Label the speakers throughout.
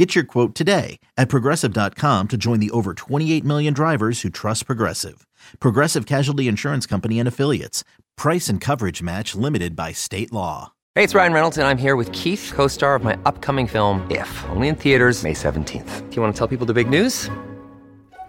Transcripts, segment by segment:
Speaker 1: Get your quote today at progressive.com to join the over 28 million drivers who trust Progressive. Progressive Casualty Insurance Company and Affiliates. Price and coverage match limited by state law.
Speaker 2: Hey, it's Ryan Reynolds, and I'm here with Keith, co star of my upcoming film, If, only in theaters, May 17th. Do you want to tell people the big news?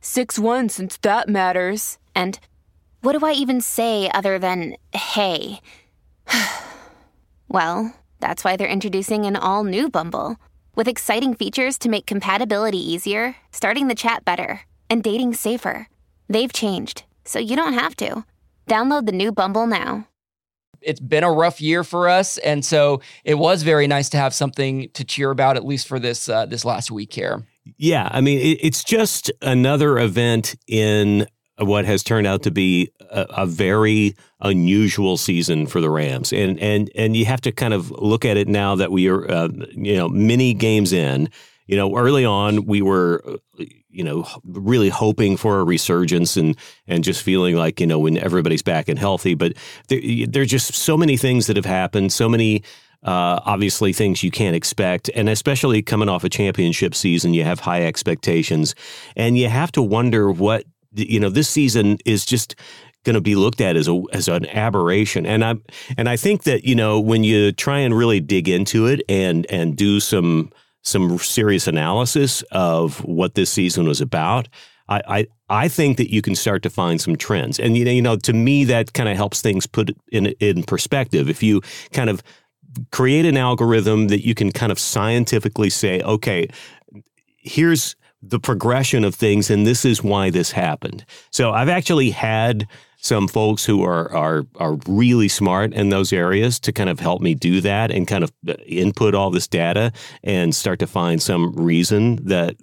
Speaker 3: 6 1 since that matters. And what do I even say other than hey? well, that's why they're introducing an all new Bumble with exciting features to make compatibility easier, starting the chat better, and dating safer. They've changed, so you don't have to. Download the new Bumble now.
Speaker 4: It's been a rough year for us, and so it was very nice to have something to cheer about, at least for this uh, this last week here.
Speaker 5: Yeah, I mean, it, it's just another event in what has turned out to be a, a, very unusual season for the Rams, and and and you have to kind of look at it now that we are, uh, you know, many games in. You know, early on we were, you know, really hoping for a resurgence and and just feeling like you know when everybody's back and healthy, but there, there are just so many things that have happened, so many uh, obviously, things you can't expect, and especially coming off a championship season, you have high expectations, and you have to wonder what you know. This season is just going to be looked at as a as an aberration, and I and I think that you know when you try and really dig into it and and do some some serious analysis of what this season was about. I, I, I think that you can start to find some trends, and you know, you know, to me, that kind of helps things put in in perspective. If you kind of create an algorithm that you can kind of scientifically say, okay, here's the progression of things, and this is why this happened. So I've actually had some folks who are are are really smart in those areas to kind of help me do that and kind of uh, input all this data and start to find some reason that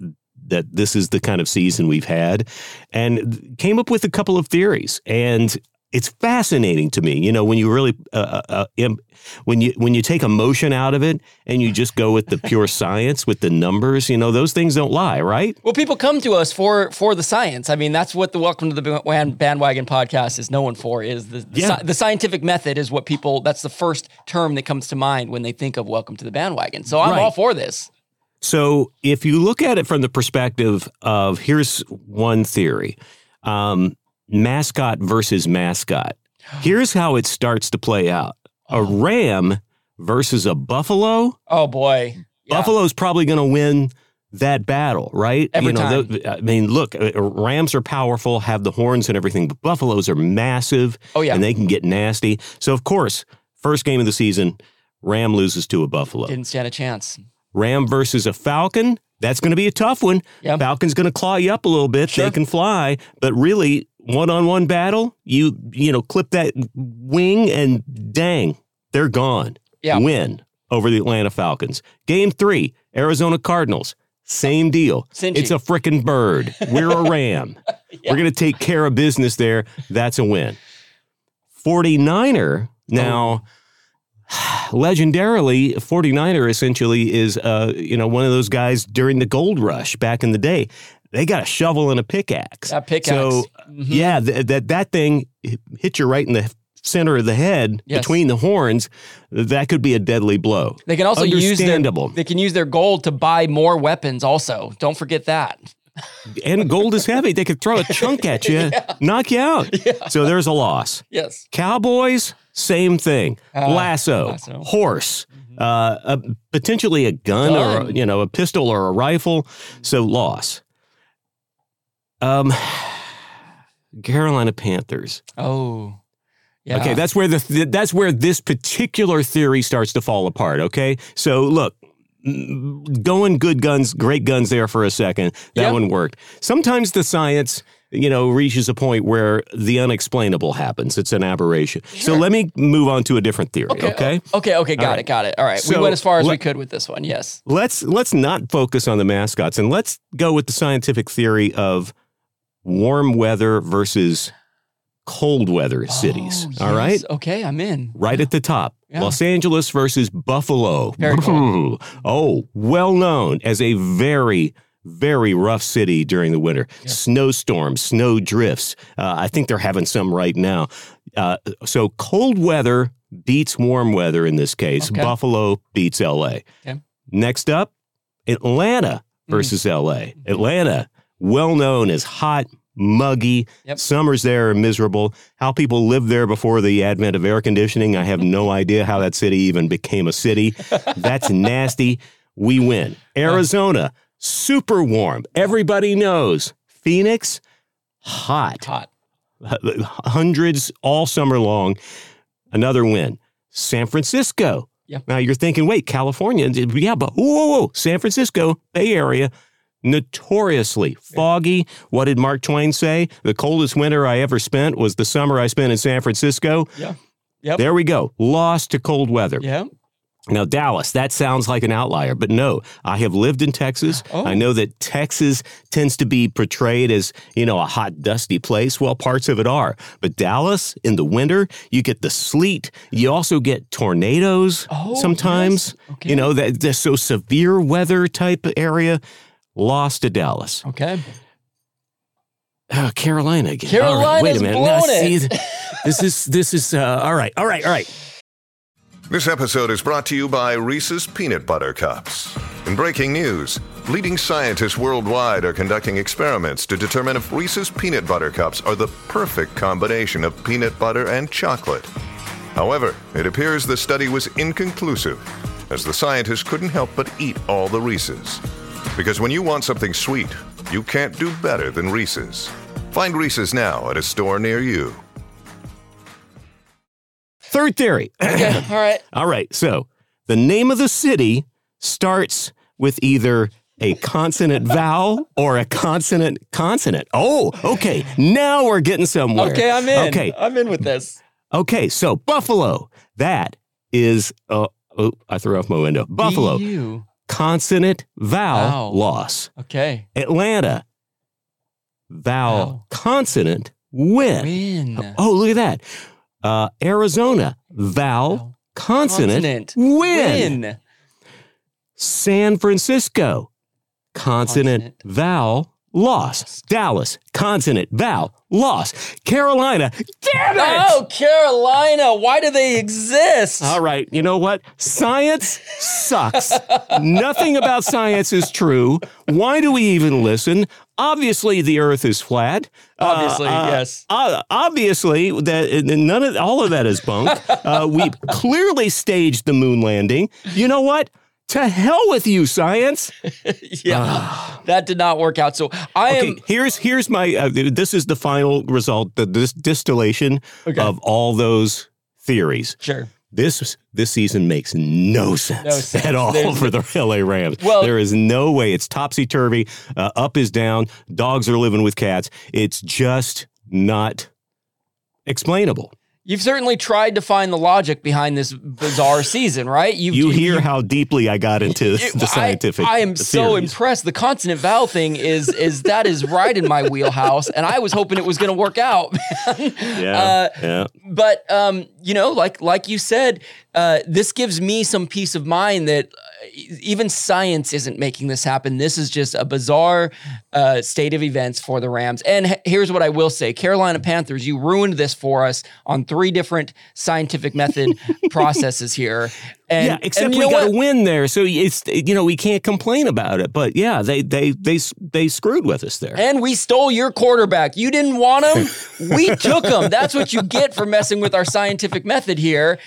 Speaker 5: that this is the kind of season we've had and came up with a couple of theories and it's fascinating to me, you know, when you really uh, uh, uh when you when you take emotion out of it and you just go with the pure science with the numbers, you know, those things don't lie, right?
Speaker 4: Well, people come to us for for the science. I mean, that's what the Welcome to the Bandwagon podcast is known for. Is the the, yeah. the scientific method is what people. That's the first term that comes to mind when they think of Welcome to the Bandwagon. So I'm right. all for this.
Speaker 5: So if you look at it from the perspective of here's one theory. Um, mascot versus mascot. Here's how it starts to play out a ram versus a buffalo.
Speaker 4: Oh, boy.
Speaker 5: Yeah. Buffalo's probably going to win that battle, right?
Speaker 4: Every you know, time.
Speaker 5: The, I mean, look, uh, rams are powerful, have the horns and everything, but buffaloes are massive.
Speaker 4: Oh, yeah.
Speaker 5: And they can get nasty. So, of course, first game of the season, ram loses to a buffalo.
Speaker 4: Didn't stand a chance.
Speaker 5: Ram versus a falcon. That's going to be a tough one. Yep. Falcon's going to claw you up a little bit. Sure. They can fly, but really, one-on-one battle, you you know, clip that wing and dang, they're gone.
Speaker 4: Yeah.
Speaker 5: Win over the Atlanta Falcons. Game three, Arizona Cardinals. Same deal. It's a freaking bird. We're a ram. yeah. We're going to take care of business there. That's a win. 49er, now, oh. legendarily, 49er essentially is, uh, you know, one of those guys during the gold rush back in the day they got a shovel and a pickaxe.
Speaker 4: That pickaxe.
Speaker 5: So mm-hmm. yeah, th- that that thing hit you right in the center of the head yes. between the horns. That could be a deadly blow.
Speaker 4: They can also use their they can use their gold to buy more weapons. Also, don't forget that.
Speaker 5: and gold is heavy. They could throw a chunk at you, yeah. knock you out. Yeah. So there's a loss.
Speaker 4: Yes.
Speaker 5: Cowboys, same thing. Uh, lasso, lasso, horse. Mm-hmm. Uh, a, potentially a gun, gun, or you know a pistol or a rifle. So loss. Um, Carolina Panthers.
Speaker 4: Oh, Yeah.
Speaker 5: Okay, that's where the that's where this particular theory starts to fall apart. Okay, so look, mm, going good guns, great guns there for a second. That
Speaker 4: Yep.
Speaker 5: one worked. Sometimes the science, you know, reaches a point where the unexplainable happens. It's an aberration. So let me move on to a different theory. Okay,
Speaker 4: Okay. Okay. Got
Speaker 5: right.
Speaker 4: it. Got it. All right. we went as far as we could with this one. Yes.
Speaker 5: let's let's not focus on the mascots and let's go with the scientific theory of warm weather versus cold weather cities.
Speaker 4: Oh,
Speaker 5: All right.
Speaker 4: yes. Okay. I'm in.
Speaker 5: right at the top.
Speaker 4: Yeah.
Speaker 5: Los Angeles versus Buffalo.
Speaker 4: Cool.
Speaker 5: oh, well known as a very, very rough city during the winter. Snowstorms, snow drifts. Uh, I think they're having some right now. Uh, so cold weather beats warm weather in this case.
Speaker 4: Okay.
Speaker 5: Buffalo beats LA.
Speaker 4: Okay.
Speaker 5: Next up, Atlanta
Speaker 4: Mm.
Speaker 5: versus LA. Atlanta, well known as hot, muggy.
Speaker 4: Yep.
Speaker 5: Summers there are miserable. How people lived there before the advent of air conditioning, I have no idea how that city even became a city. That's nasty. We win. Arizona, super warm. Everybody knows. Phoenix, hot.
Speaker 4: Hot.
Speaker 5: Hundreds all summer long. Another win. San Francisco.
Speaker 4: Yep.
Speaker 5: Now you're thinking, wait, California? Yeah, but whoa, whoa, whoa. San Francisco, Bay Area, notoriously foggy. What did Mark Twain say? The coldest winter I ever spent was the summer I spent in San Francisco.
Speaker 4: Yeah. Yep.
Speaker 5: There we go. Lost to cold weather.
Speaker 4: Yeah.
Speaker 5: Now, Dallas, that sounds like an outlier, but no, I have lived in Texas.
Speaker 4: Oh.
Speaker 5: I know that Texas tends to be portrayed as, you know, a hot, dusty place. Well, parts of it are. But Dallas, in the winter, you get the sleet. You also get tornadoes
Speaker 4: Oh,
Speaker 5: sometimes.
Speaker 4: yes. Okay.
Speaker 5: You know, that that's so severe weather type area. Lost to Dallas.
Speaker 4: Okay.
Speaker 5: Uh, Carolina again. All right, wait a minute. Now,
Speaker 4: blown
Speaker 5: see,
Speaker 4: it.
Speaker 5: this is, this is, uh, all right, all right, all right.
Speaker 6: This episode is brought to you by Reese's Peanut Butter Cups. In breaking news, leading scientists worldwide are conducting experiments to determine if Reese's Peanut Butter Cups are the perfect combination of peanut butter and chocolate. However, it appears the study was inconclusive, as the scientists couldn't help but eat all the Reese's. Because when you want something sweet, you can't do better than Reese's. Find Reese's now at a store near you.
Speaker 5: Third theory.
Speaker 4: Okay. All right.
Speaker 5: All right. So the name of the city starts with either a consonant vowel or a consonant consonant. Oh, okay. Now we're getting somewhere.
Speaker 4: Okay. I'm in.
Speaker 5: Okay.
Speaker 4: I'm in with this.
Speaker 5: Okay. So Buffalo, that is, uh, oh, I threw off my window. Buffalo,
Speaker 4: BU.
Speaker 5: Consonant vowel
Speaker 4: Vowel.
Speaker 5: loss.
Speaker 4: Okay.
Speaker 5: Atlanta, vowel
Speaker 4: Vowel.
Speaker 5: consonant win.
Speaker 4: Win.
Speaker 5: Oh, look at that. Uh, Arizona, vowel
Speaker 4: Vowel.
Speaker 5: consonant, win.
Speaker 4: Win.
Speaker 5: San Francisco, consonant,
Speaker 4: Consonant.
Speaker 5: vowel, loss. Dallas, consonant, vowel, loss. Carolina, damn it!
Speaker 4: Oh, Carolina. Why do they exist?
Speaker 5: All right, you know what? Science sucks. Nothing about science is true. Why do we even listen? Obviously, the Earth is flat. Uh,
Speaker 4: Obviously,
Speaker 5: uh,
Speaker 4: yes.
Speaker 5: uh, obviously, that none of all of that is bunk. uh, we clearly staged the moon landing. You know what? To hell with you, science.
Speaker 4: yeah. that did not work out. So I
Speaker 5: Okay,
Speaker 4: am.
Speaker 5: here's here's my. Uh, this is the final result. The this distillation
Speaker 4: Okay.
Speaker 5: of all those theories.
Speaker 4: Sure.
Speaker 5: This this season makes no sense,
Speaker 4: No sense.
Speaker 5: at all
Speaker 4: There's-
Speaker 5: for the LA Rams.
Speaker 4: Well-
Speaker 5: there is no way. It's topsy turvy. Uh, up is down. Dogs are living with cats. It's just not explainable.
Speaker 4: You've certainly tried to find the logic behind this bizarre season, right? You've,
Speaker 5: You hear
Speaker 4: you-
Speaker 5: how deeply I got into
Speaker 4: it-
Speaker 5: the scientific.
Speaker 4: I, I am so impressed. The consonant vowel thing is is that is right in my wheelhouse, and I was hoping it was going to work out. man.
Speaker 5: Yeah,
Speaker 4: Uh,
Speaker 5: yeah.
Speaker 4: but um, you know, like like you said, uh, this gives me some peace of mind that uh, even science isn't making this happen. This is just a bizarre uh, state of events for the Rams. And h- here's what I will say: Carolina Panthers, you ruined this for us on three different scientific method processes here. And,
Speaker 5: yeah, except
Speaker 4: and
Speaker 5: we got a win there, so it's you know we can't complain about it. But yeah, they they they they screwed with us there.
Speaker 4: And we stole your quarterback. You didn't want him. We took him. That's what you get for messing with our scientific method here.